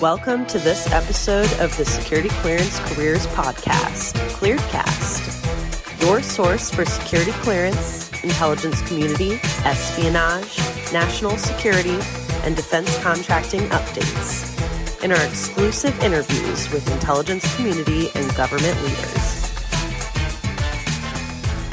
Welcome to this episode of the Security Clearance Careers Podcast, Clearedcast, your source for security clearance, intelligence community, espionage, national security, and defense contracting updates, and our exclusive interviews with intelligence community and government leaders.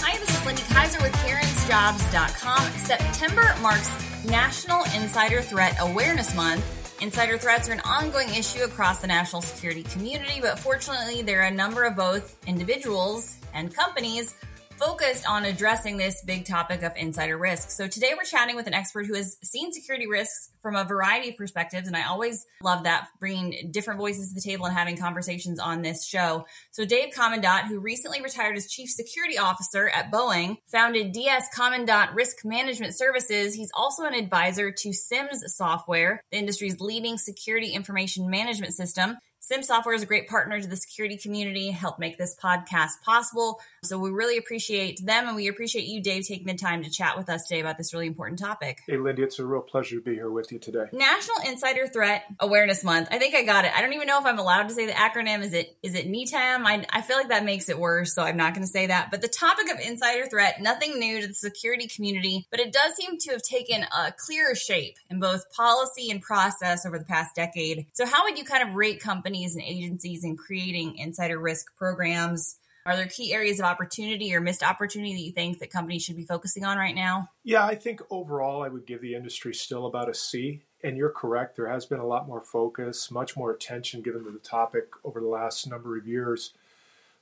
Hi, this is Lindy Kaiser with ClearanceJobs.com. September marks National Insider Threat Awareness Month Insider threats are an ongoing issue across the national security community, but fortunately, there are a number of both individuals and companies focused on addressing this big topic of insider risk. So today we're chatting with an expert who has seen security risks from a variety of perspectives. And I always love that, bringing different voices to the table and having conversations on this show. So Dave Komendat, who recently retired as chief security officer at Boeing, founded DS Komendat Risk Management Services. He's also an advisor to SIMS Software, the industry's leading security information management system. Sim Software is a great partner to the security community, help make this podcast possible. So we really appreciate them and we appreciate you, Dave, taking the time to chat with us today about this really important topic. Hey, Lindy, it's a real pleasure to be here with you today. National Insider Threat Awareness Month. I think I got it. I don't even know if I'm allowed to say the acronym. Is it is it NETAM? I, I feel like that makes it worse, so I'm not going to say that. But the topic of insider threat, nothing new to the security community, but it does seem to have taken a clearer shape in both policy and process over the past decade. So how would you kind of rate companies companies and agencies in creating insider risk programs? Are there key areas of opportunity or missed opportunity that you think that companies should be focusing on right now? Yeah, I think overall I would give the industry still about a C. And you're correct, there has been a lot more focus, much more attention given to the topic over the last number of years.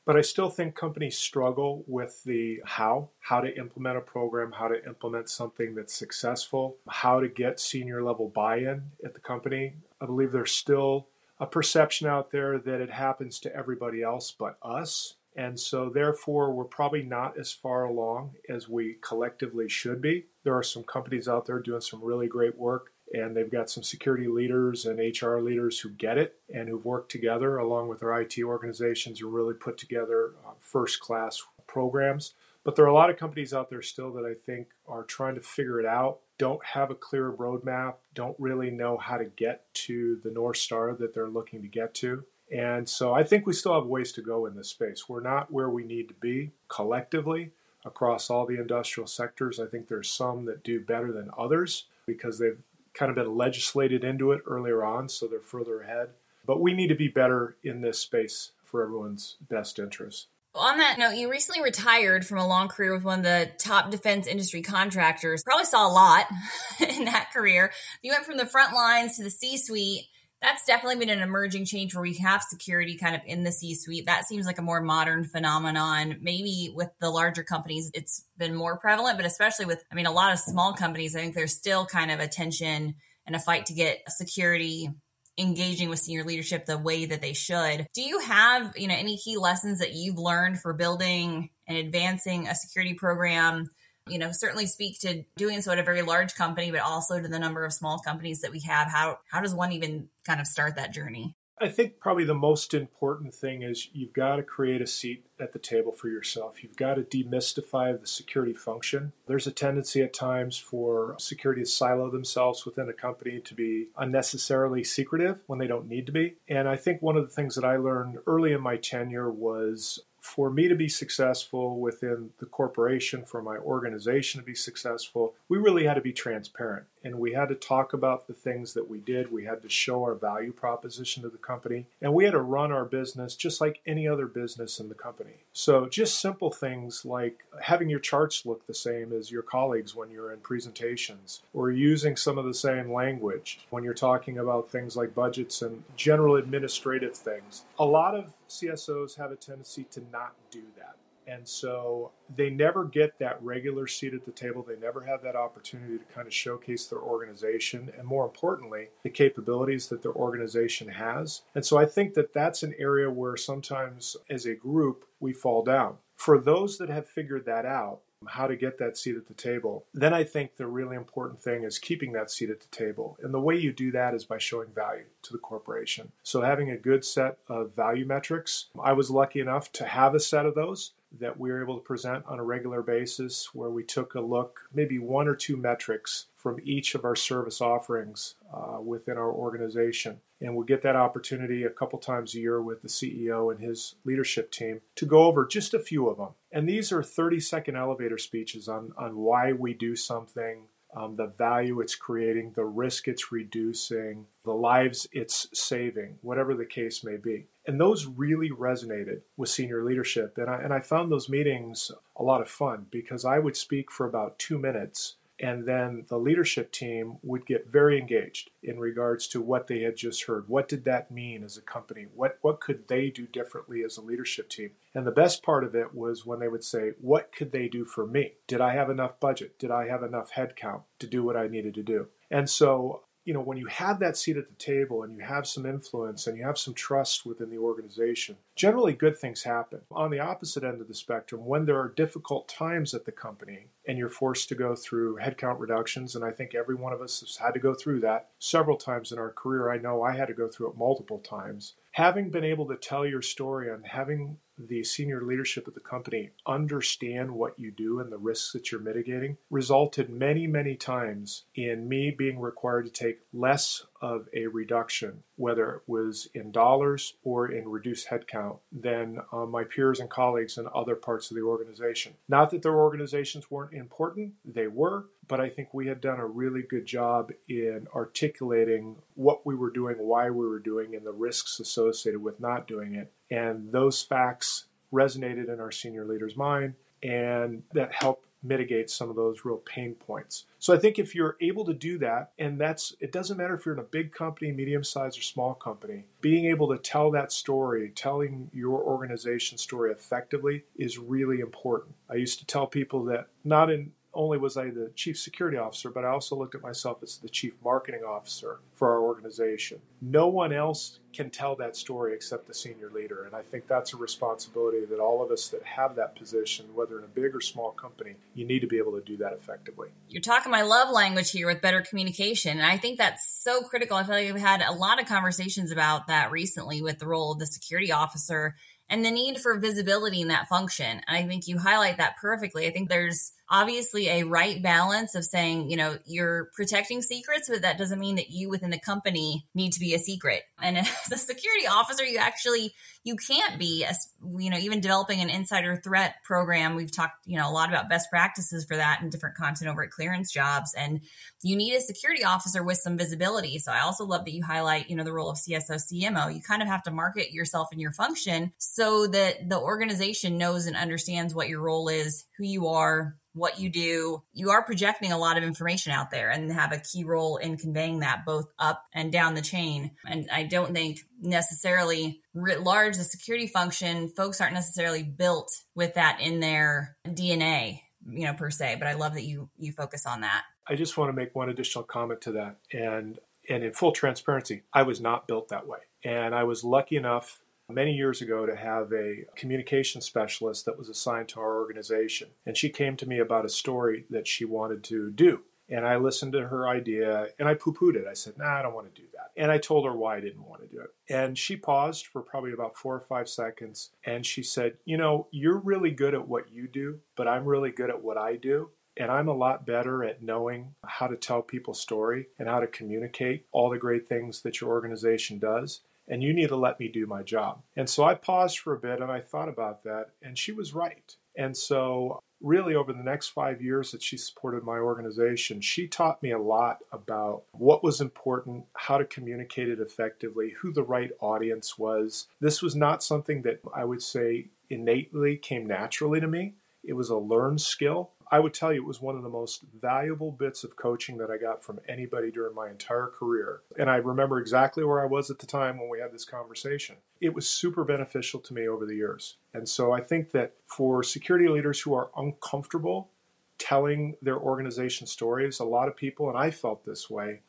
But I still think companies struggle with the how, how to implement a program, how to implement something that's successful, how to get senior level buy in at the company. I believe there's still a perception out there that it happens to everybody else but us. And so, therefore, we're probably not as far along as we collectively should be. There are some companies out there doing some really great work, and they've got some security leaders and HR leaders who get it and who've worked together along with their IT organizations to really put together uh, first class programs. But there are a lot of companies out there still that I think are trying to figure it out, don't have a clear roadmap, don't really know how to get to the North Star that they're looking to get to. And so I think we still have ways to go in this space. We're not where we need to be collectively across all the industrial sectors. I think there's some that do better than others because they've kind of been legislated into it earlier on, so they're further ahead. But we need to be better in this space for everyone's best interest. On that note, you recently retired from a long career with one of the top defense industry contractors. Probably saw a lot in that career. You went from the front lines to the C suite. That's definitely been an emerging change where we have security kind of in the C suite. That seems like a more modern phenomenon. Maybe with the larger companies, it's been more prevalent, but especially with, I mean, a lot of small companies, I think there's still kind of a tension and a fight to get security engaging with senior leadership the way that they should. Do you have, you know, any key lessons that you've learned for building and advancing a security program? You know, certainly speak to doing so at a very large company, but also to the number of small companies that we have. How how does one even kind of start that journey? I think probably the most important thing is you've got to create a seat at the table for yourself. You've got to demystify the security function. There's a tendency at times for security to silo themselves within a company to be unnecessarily secretive when they don't need to be. And I think one of the things that I learned early in my tenure was for me to be successful within the corporation, for my organization to be successful, we really had to be transparent and we had to talk about the things that we did. We had to show our value proposition to the company and we had to run our business just like any other business in the company. So, just simple things like having your charts look the same as your colleagues when you're in presentations or using some of the same language when you're talking about things like budgets and general administrative things. A lot of CSOs have a tendency to not do that. And so they never get that regular seat at the table. They never have that opportunity to kind of showcase their organization and, more importantly, the capabilities that their organization has. And so I think that that's an area where sometimes as a group we fall down. For those that have figured that out, how to get that seat at the table, then I think the really important thing is keeping that seat at the table. And the way you do that is by showing value to the corporation. So having a good set of value metrics. I was lucky enough to have a set of those that we were able to present on a regular basis where we took a look, maybe one or two metrics from each of our service offerings uh, within our organization. And we get that opportunity a couple times a year with the CEO and his leadership team to go over just a few of them. And these are 30 second elevator speeches on, on why we do something, um, the value it's creating, the risk it's reducing, the lives it's saving, whatever the case may be. And those really resonated with senior leadership. And I, and I found those meetings a lot of fun because I would speak for about two minutes and then the leadership team would get very engaged in regards to what they had just heard. What did that mean as a company? What what could they do differently as a leadership team? And the best part of it was when they would say, "What could they do for me? Did I have enough budget? Did I have enough headcount to do what I needed to do?" And so you know, when you have that seat at the table and you have some influence and you have some trust within the organization, generally good things happen. On the opposite end of the spectrum, when there are difficult times at the company and you're forced to go through headcount reductions, and I think every one of us has had to go through that several times in our career. I know I had to go through it multiple times. Having been able to tell your story and having the senior leadership of the company understand what you do and the risks that you're mitigating resulted many, many times in me being required to take less of a reduction, whether it was in dollars or in reduced headcount, than uh, my peers and colleagues in other parts of the organization. Not that their organizations weren't important, they were, but I think we had done a really good job in articulating what we were doing, why we were doing, and the risks associated with not doing it. And those facts resonated in our senior leaders' mind, and that helped mitigate some of those real pain points. So I think if you're able to do that, and that's it doesn't matter if you're in a big company, medium sized, or small company, being able to tell that story, telling your organization story effectively is really important. I used to tell people that not in only was I the chief security officer, but I also looked at myself as the chief marketing officer for our organization. No one else can tell that story except the senior leader. And I think that's a responsibility that all of us that have that position, whether in a big or small company, you need to be able to do that effectively. You're talking my love language here with better communication. And I think that's so critical. I feel like we've had a lot of conversations about that recently with the role of the security officer and the need for visibility in that function. And I think you highlight that perfectly. I think there's obviously a right balance of saying, you know, you're protecting secrets, but that doesn't mean that you within the company need to be a secret. And as a security officer, you actually you can't be, a, you know, even developing an insider threat program. We've talked, you know, a lot about best practices for that and different content over at clearance jobs. and you need a security officer with some visibility. So I also love that you highlight, you know, the role of CSO, CMO. You kind of have to market yourself and your function so that the organization knows and understands what your role is, who you are, what you do, you are projecting a lot of information out there and have a key role in conveying that both up and down the chain. And I don't think necessarily writ large, the security function, folks aren't necessarily built with that in their DNA, you know, per se. But I love that you you focus on that. I just want to make one additional comment to that. And and in full transparency, I was not built that way. And I was lucky enough many years ago to have a communication specialist that was assigned to our organization. And she came to me about a story that she wanted to do. And I listened to her idea and I poo pooed it. I said, nah, I don't want to do that. And I told her why I didn't want to do it. And she paused for probably about four or five seconds and she said, You know, you're really good at what you do, but I'm really good at what I do. And I'm a lot better at knowing how to tell people's story and how to communicate all the great things that your organization does and you need to let me do my job. And so I paused for a bit and I thought about that, and she was right. And so, really, over the next five years that she supported my organization, she taught me a lot about what was important, how to communicate it effectively, who the right audience was. This was not something that I would say innately came naturally to me. It was a learned skill. I would tell you it was one of the most valuable bits of coaching that I got from anybody during my entire career. And I remember exactly where I was at the time when we had this conversation. It was super beneficial to me over the years. And so I think that for security leaders who are uncomfortable telling their organization stories, a lot of people, and I felt this way,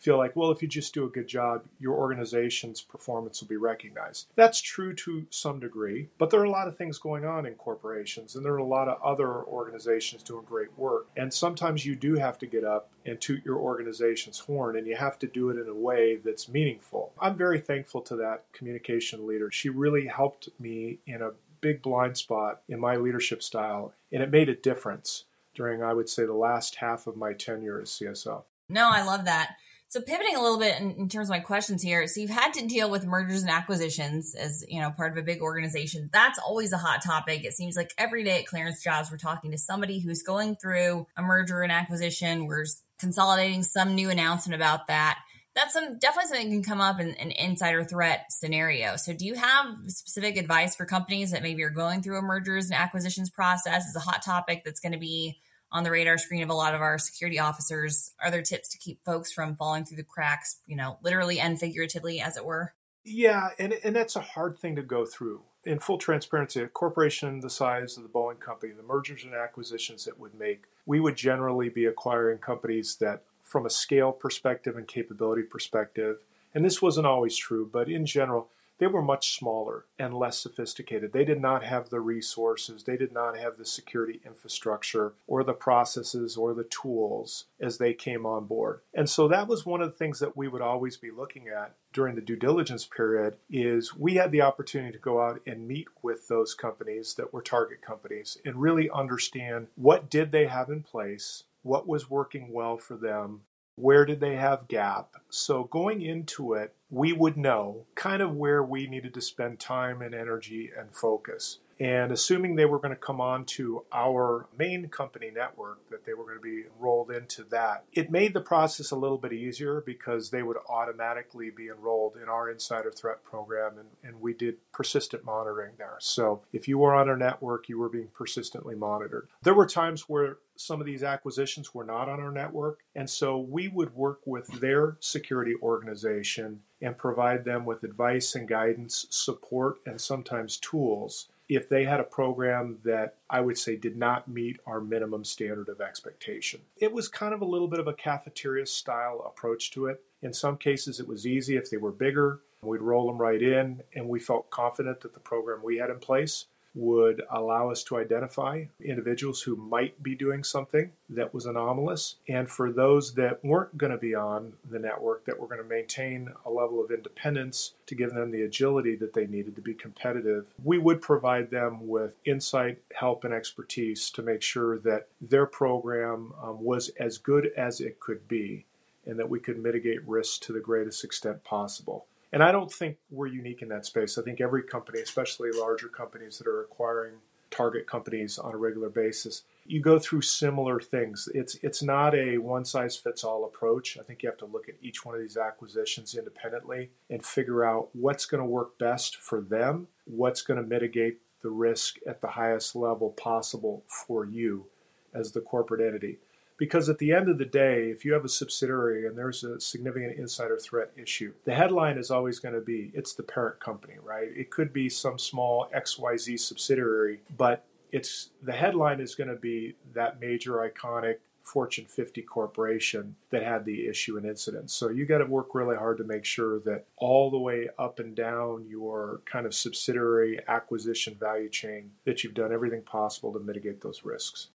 feel like, well, if you just do a good job, your organization's performance will be recognized. That's true to some degree, but there are a lot of things going on in corporations, and there are a lot of other organizations doing great work. And sometimes you do have to get up and toot your organization's horn, and you have to do it in a way that's meaningful. I'm very thankful to that communication leader. She really helped me in a big blind spot in my leadership style, and it made a difference during, I would say, the last half of my tenure as CSO. No, I love that. So pivoting a little bit in, in, terms of my questions here. So you've had to deal with mergers and acquisitions as, you know, part of a big organization. That's always a hot topic. It seems like every day at clearance jobs, we're talking to somebody who's going through a merger and acquisition. We're consolidating some new announcement about that. That's some definitely something can come up in an insider threat scenario. So do you have specific advice for companies that maybe are going through a mergers and acquisitions process? Is a hot topic that's going to be on the radar screen of a lot of our security officers. Are there tips to keep folks from falling through the cracks, you know, literally and figuratively, as it were? Yeah, and, and that's a hard thing to go through. In full transparency, a corporation the size of the Boeing company, the mergers and acquisitions it would make, we would generally be acquiring companies that, from a scale perspective and capability perspective, and this wasn't always true, but in general, they were much smaller and less sophisticated. They did not have the resources, they did not have the security infrastructure or the processes or the tools as they came on board. And so that was one of the things that we would always be looking at during the due diligence period is we had the opportunity to go out and meet with those companies that were target companies and really understand what did they have in place what was working well for them where did they have gap? So going into it we would know kind of where we needed to spend time and energy and focus and assuming they were going to come on to our main company network, that they were going to be enrolled into that, it made the process a little bit easier because they would automatically be enrolled in our insider threat program. And, and we did persistent monitoring there. So if you were on our network, you were being persistently monitored. There were times where some of these acquisitions were not on our network. And so we would work with their security organization and provide them with advice and guidance, support, and sometimes tools if they had a program that I would say did not meet our minimum standard of expectation. It was kind of a little bit of a cafeteria style approach to it. In some cases, it was easy if they were bigger. We'd roll them right in, and we felt confident that the program we had in place would allow us to identify individuals who might be doing something that was anomalous. And for those that weren't going to be on the network, that were going to maintain a level of independence to give them the agility that they needed to be competitive, we would provide them with insight, help, and expertise to make sure that their program um, was as good as it could be and that we could mitigate risks to the greatest extent possible. And I don't think we're unique in that space. I think every company, especially larger companies that are acquiring target companies on a regular basis, you go through similar things. It's it's not a one size fits all approach. I think you have to look at each one of these acquisitions independently and figure out what's going to work best for them, what's going to mitigate the risk at the highest level possible for you as the corporate entity. Because at the end of the day, if you have a subsidiary and there's a significant insider threat issue, the headline is always going to be it's the parent company, right? It could be some small XYZ subsidiary, but it's the headline is going to be that major iconic Fortune 50 corporation that had the issue and incident. So you got to work really hard to make sure that all the way up and down your kind of subsidiary acquisition value chain that you've done everything possible to mitigate those risks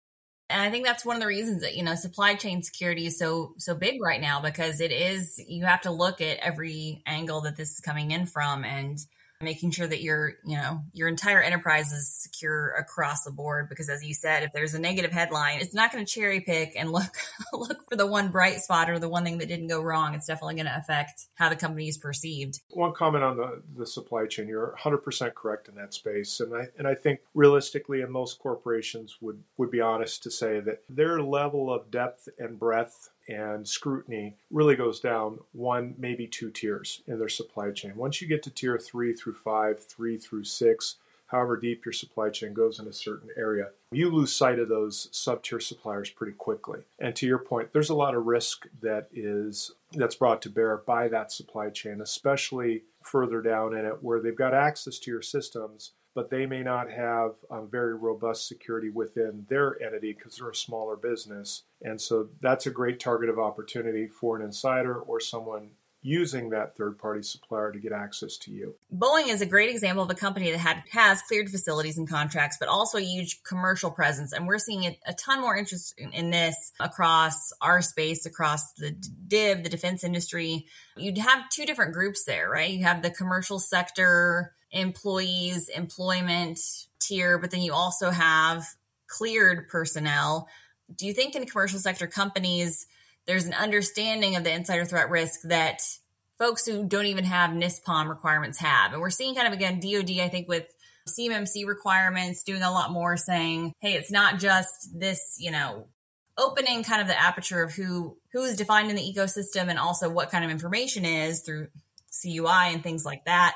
and I think that's one of the reasons that you know supply chain security is so so big right now because it is you have to look at every angle that this is coming in from and making sure that your you know your entire enterprise is secure across the board because as you said if there's a negative headline it's not going to cherry pick and look look for the one bright spot or the one thing that didn't go wrong. It's definitely going to affect how the company is perceived. One comment on the, the supply chain. You're 100% correct in that space. And I, and I think realistically and most corporations would would be honest to say that their level of depth and breadth and scrutiny really goes down one, maybe two tiers in their supply chain. Once you get to tier three through five, three through six, however deep your supply chain goes in a certain area, you lose sight of those sub-tier suppliers pretty quickly. And to your point, there's a lot of risk that is that's brought to bear by that supply chain, especially further down in it where they've got access to your systems but they may not have um, very robust security within their entity because they're a smaller business. And so that's a great target of opportunity for an insider or someone using that third party supplier to get access to you. Boeing is a great example of a company that had has cleared facilities and contracts, but also a huge commercial presence. And we're seeing a, a ton more interest in, in, this across our space, across the DIB, the defense industry. You'd have two different groups there, right? You have the commercial sector employees, employment tier, but then you also have cleared personnel. Do you think in commercial sector companies, there's an understanding of the insider threat risk that folks who don't even have NISPOM requirements have? And we're seeing kind of again, DoD, I think, with CMMC requirements, doing a lot more saying, hey, it's not just this, you know, opening kind of the aperture of who who is defined in the ecosystem and also what kind of information is through CUI and things like that.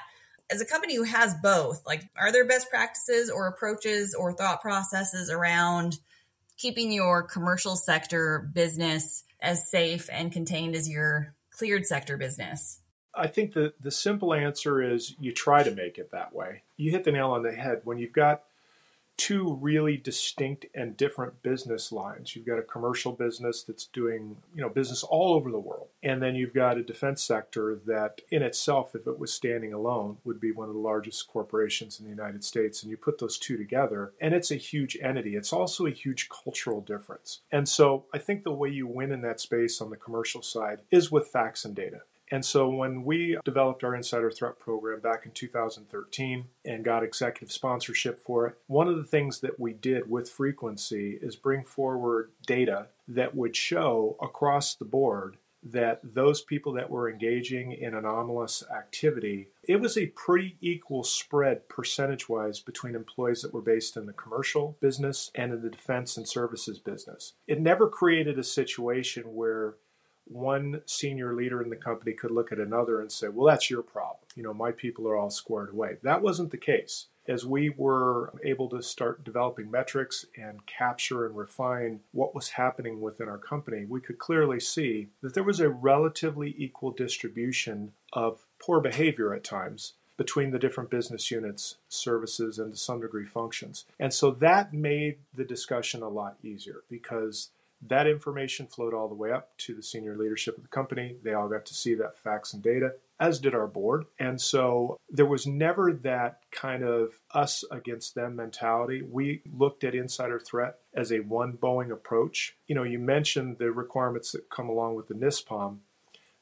As a company who has both, like are there best practices or approaches or thought processes around keeping your commercial sector business as safe and contained as your cleared sector business? I think the, the simple answer is you try to make it that way. You hit the nail on the head. When you've got two really distinct and different business lines. You've got a commercial business that's doing, you know, business all over the world. And then you've got a defense sector that in itself if it was standing alone would be one of the largest corporations in the United States and you put those two together and it's a huge entity. It's also a huge cultural difference. And so I think the way you win in that space on the commercial side is with facts and data. And so when we developed our insider threat program back in 2013 and got executive sponsorship for it, one of the things that we did with frequency is bring forward data that would show across the board that those people that were engaging in anomalous activity, it was a pretty equal spread percentage wise between employees that were based in the commercial business and in the defense and services business. It never created a situation where one senior leader in the company could look at another and say, well, that's your problem. You know, my people are all squared away. That wasn't the case. As we were able to start developing metrics and capture and refine what was happening within our company, we could clearly see that there was a relatively equal distribution of poor behavior at times between the different business units, services, and to some degree functions. And so that made the discussion a lot easier because that information flowed all the way up to the senior leadership of the company. They all got to see that facts and data, as did our board. And so there was never that kind of us against them mentality. We looked at insider threat as a one Boeing approach. You know, you mentioned the requirements that come along with the NISPOM.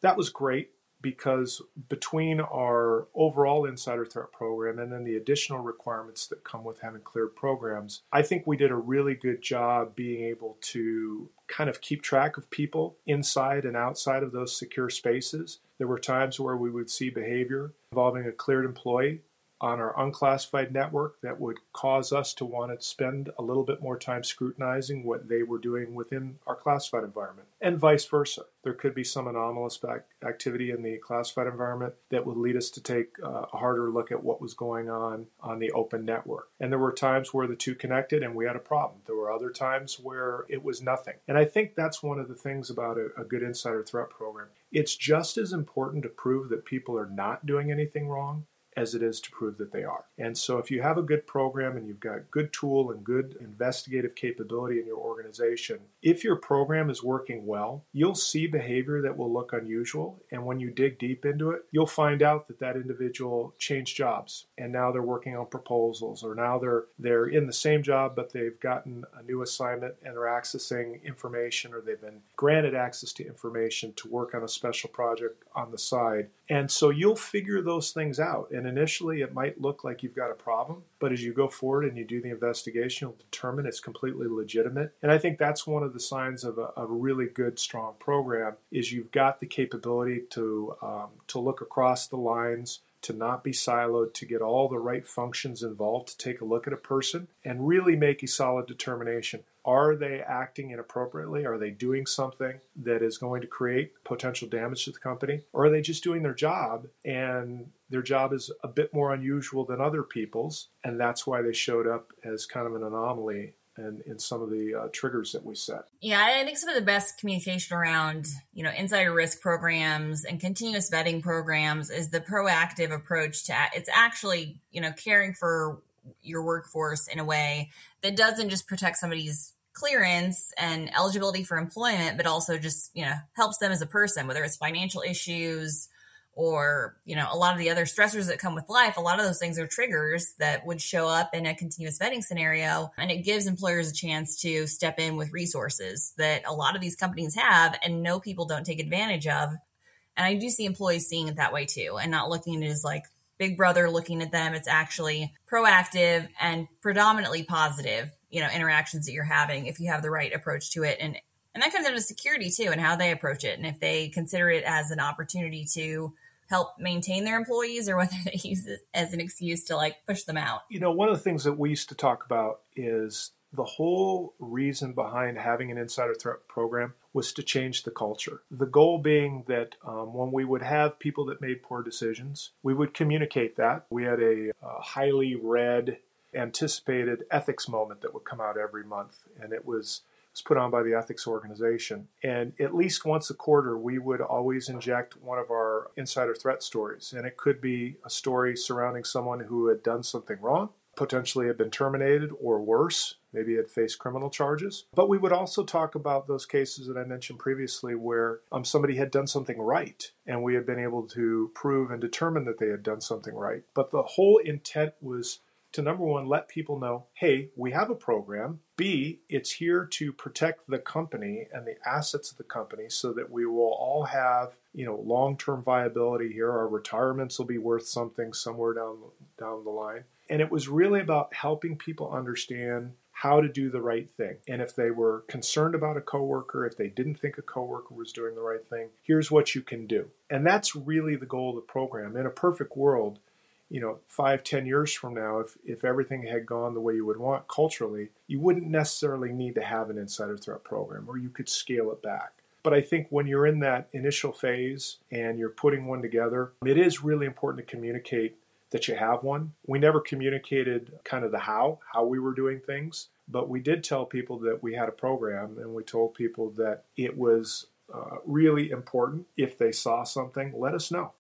That was great because between our overall insider threat program and then the additional requirements that come with having cleared programs, I think we did a really good job being able to kind of keep track of people inside and outside of those secure spaces. There were times where we would see behavior involving a cleared employee on our unclassified network that would cause us to want to spend a little bit more time scrutinizing what they were doing within our classified environment, and vice versa. There could be some anomalous activity in the classified environment that would lead us to take uh, a harder look at what was going on on the open network. And there were times where the two connected and we had a problem. There were other times where it was nothing. And I think that's one of the things about a, a good insider threat program. It's just as important to prove that people are not doing anything wrong as it is to prove that they are. And so if you have a good program and you've got good tool and good investigative capability in your organization, if your program is working well, you'll see behavior that will look unusual and when you dig deep into it, you'll find out that that individual changed jobs and now they're working on proposals or now they're they're in the same job but they've gotten a new assignment and they're accessing information or they've been granted access to information to work on a special project on the side. And so you'll figure those things out and and initially, it might look like you've got a problem, but as you go forward and you do the investigation, you'll determine it's completely legitimate. And I think that's one of the signs of a, a really good, strong program is you've got the capability to um, to look across the lines to not be siloed, to get all the right functions involved, to take a look at a person and really make a solid determination. Are they acting inappropriately? Are they doing something that is going to create potential damage to the company? Or are they just doing their job and their job is a bit more unusual than other people's? And that's why they showed up as kind of an anomaly and in some of the uh, triggers that we set. Yeah, I think some of the best communication around you know insider risk programs and continuous vetting programs is the proactive approach to it's actually you know caring for your workforce in a way that doesn't just protect somebody's clearance and eligibility for employment, but also just you know helps them as a person, whether it's financial issues or you know a lot of the other stressors that come with life a lot of those things are triggers that would show up in a continuous vetting scenario and it gives employers a chance to step in with resources that a lot of these companies have and no people don't take advantage of and i do see employees seeing it that way too and not looking at it as like Big Brother looking at them. It's actually proactive and predominantly positive, you know, interactions that you're having if you have the right approach to it. And and that comes down to security too and how they approach it. And if they consider it as an opportunity to help maintain their employees or whether they use it as an excuse to like push them out. You know, one of the things that we used to talk about is the whole reason behind having an insider threat program was to change the culture. The goal being that um, when we would have people that made poor decisions, we would communicate that. We had a, a highly read, anticipated ethics moment that would come out every month, and it was was put on by the ethics organization. And at least once a quarter, we would always inject one of our insider threat stories. And it could be a story surrounding someone who had done something wrong, potentially had been terminated, or worse, maybe had faced criminal charges. But we would also talk about those cases that I mentioned previously where um, somebody had done something right and we had been able to prove and determine that they had done something right. But the whole intent was to number one, let people know, hey, we have a program. B, it's here to protect the company and the assets of the company so that we will all have, you know, long-term viability here. Our retirements will be worth something somewhere down down the line. And it was really about helping people understand how to do the right thing. And if they were concerned about a coworker, if they didn't think a coworker was doing the right thing, here's what you can do. And that's really the goal of the program. In a perfect world, you know, five, ten years from now, if, if everything had gone the way you would want culturally, you wouldn't necessarily need to have an insider threat program or you could scale it back. But I think when you're in that initial phase and you're putting one together, it is really important to communicate that you have one. We never communicated kind of the how, how we were doing things, but we did tell people that we had a program and we told people that it was uh, really important. If they saw something, let us know.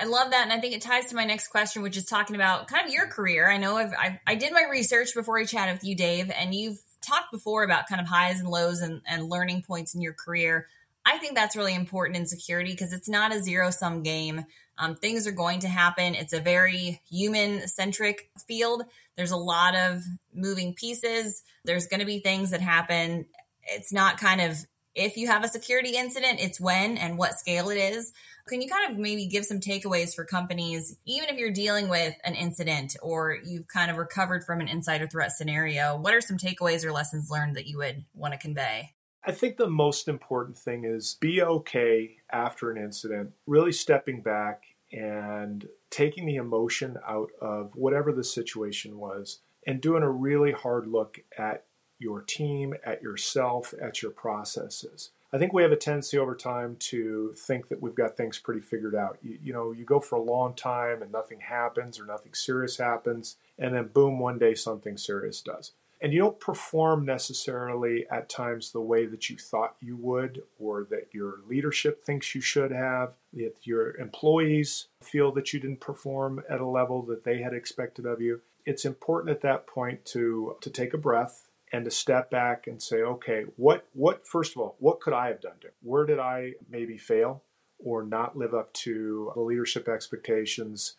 I love that, and I think it ties to my next question, which is talking about kind of your career. I know I've, I've i did my research before I chatted with you, Dave, and you've talked before about kind of highs and lows and, and learning points in your career. I think that's really important in security because it's not a zero sum game. Um, things are going to happen. It's a very human centric field. There's a lot of moving pieces. There's going to be things that happen. It's not kind of if you have a security incident, it's when and what scale it is. Can you kind of maybe give some takeaways for companies, even if you're dealing with an incident or you've kind of recovered from an insider threat scenario? What are some takeaways or lessons learned that you would want to convey? I think the most important thing is be okay after an incident, really stepping back and taking the emotion out of whatever the situation was and doing a really hard look at your team, at yourself, at your processes. I think we have a tendency over time to think that we've got things pretty figured out. You, you, know, you go for a long time and nothing happens or nothing serious happens, and then boom, one day something serious does. And you don't perform necessarily at times the way that you thought you would or that your leadership thinks you should have, that your employees feel that you didn't perform at a level that they had expected of you. It's important at that point to, to take a breath and to step back and say, okay, what what first of all, what could I have done? Where did I maybe fail or not live up to the leadership expectations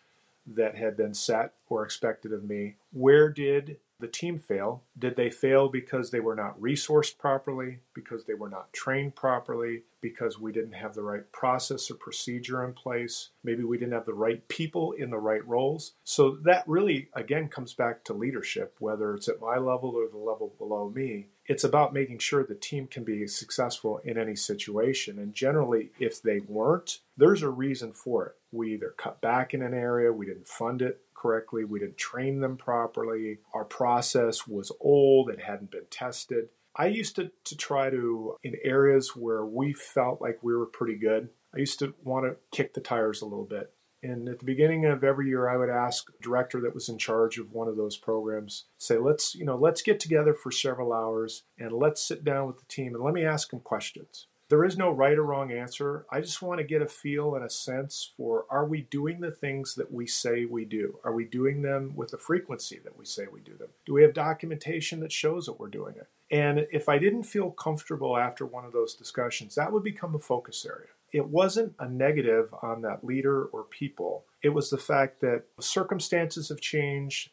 that had been set or expected of me? Where did the team fail? Did they fail because they were not resourced properly, because they were not trained properly, because we didn't have the right process or procedure in place? Maybe we didn't have the right people in the right roles. So that really, again, comes back to leadership, whether it's at my level or the level below me. It's about making sure the team can be successful in any situation. And generally, if they weren't, there's a reason for it. We either cut back in an area, we didn't fund it, correctly. We didn't train them properly. Our process was old, it hadn't been tested. I used to, to try to, in areas where we felt like we were pretty good, I used to want to kick the tires a little bit. And at the beginning of every year, I would ask director that was in charge of one of those programs, say, let's, you know, let's get together for several hours and let's sit down with the team and let me ask them questions. There is no right or wrong answer. I just want to get a feel and a sense for are we doing the things that we say we do? Are we doing them with the frequency that we say we do them? Do we have documentation that shows that we're doing it? And if I didn't feel comfortable after one of those discussions, that would become a focus area. It wasn't a negative on that leader or people. It was the fact that circumstances have changed,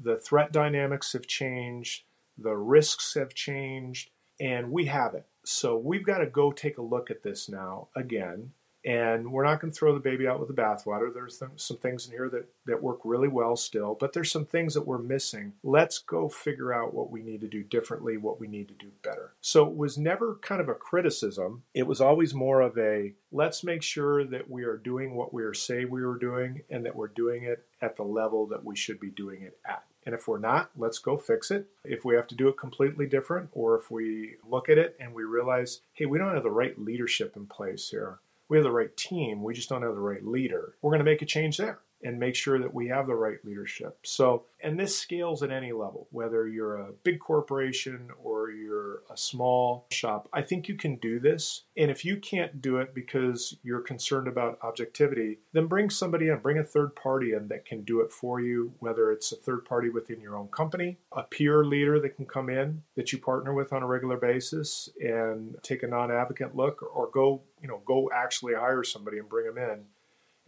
the threat dynamics have changed, the risks have changed, and we have it. So we've got to go take a look at this now again And we're not going to throw the baby out with the bathwater. There's some things in here that, that work really well still, but there's some things that we're missing. Let's go figure out what we need to do differently, what we need to do better. So it was never kind of a criticism. It was always more of a let's make sure that we are doing what we are say we were doing and that we're doing it at the level that we should be doing it at. And if we're not, let's go fix it. If we have to do it completely different, or if we look at it and we realize, hey, we don't have the right leadership in place here, we have the right team, we just don't have the right leader, we're going to make a change there and make sure that we have the right leadership. So, and this scales at any level, whether you're a big corporation or you're a small shop. I think you can do this. And if you can't do it because you're concerned about objectivity, then bring somebody in, bring a third party in that can do it for you, whether it's a third party within your own company, a peer leader that can come in that you partner with on a regular basis and take a non-advocate look or go, you know, go actually hire somebody and bring them in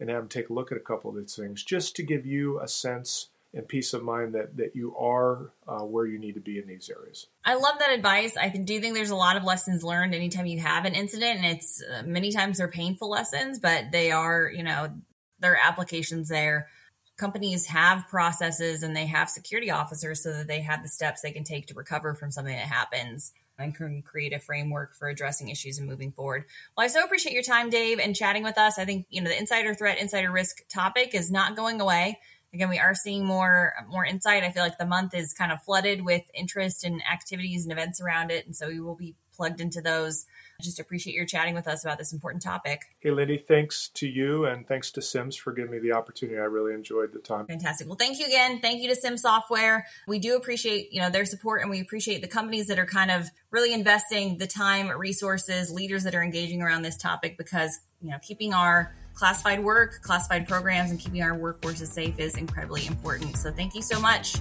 and have them take a look at a couple of these things just to give you a sense and peace of mind that that you are uh, where you need to be in these areas. I love that advice. I do think there's a lot of lessons learned anytime you have an incident, and it's uh, many times they're painful lessons, but they are you know there are applications there. Companies have processes and they have security officers so that they have the steps they can take to recover from something that happens and can create a framework for addressing issues and moving forward. Well, I so appreciate your time, Dave, and chatting with us. I think you know the insider threat, insider risk topic is not going away. Again, we are seeing more more insight. I feel like the month is kind of flooded with interest and activities and events around it, and so we will be plugged into those just appreciate your chatting with us about this important topic. Hey, Lindy, thanks to you and thanks to Sims for giving me the opportunity. I really enjoyed the time. Fantastic. Well, thank you again. Thank you to Sim Software. We do appreciate, you know, their support and we appreciate the companies that are kind of really investing the time, resources, leaders that are engaging around this topic because, you know, keeping our classified work, classified programs, and keeping our workforces safe is incredibly important. So thank you so much.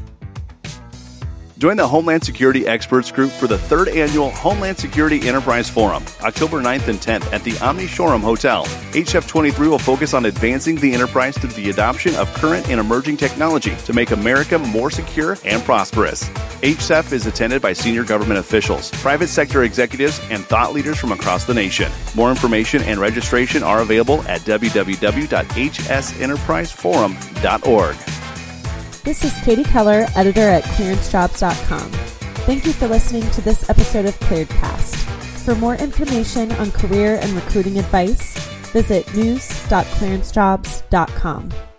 Join the Homeland Security Experts Group for the third annual Homeland Security Enterprise Forum, October 9th and 10th at the Omni Shoreham Hotel. HF23 will focus on advancing the enterprise through the adoption of current and emerging technology to make America more secure and prosperous. HSEF is attended by senior government officials, private sector executives, and thought leaders from across the nation. More information and registration are available at www.hsenterpriseforum.org. This is Katie Keller, editor at clearancejobs.com. Thank you for listening to this episode of ClearedCast. For more information on career and recruiting advice, visit news.clearancejobs.com.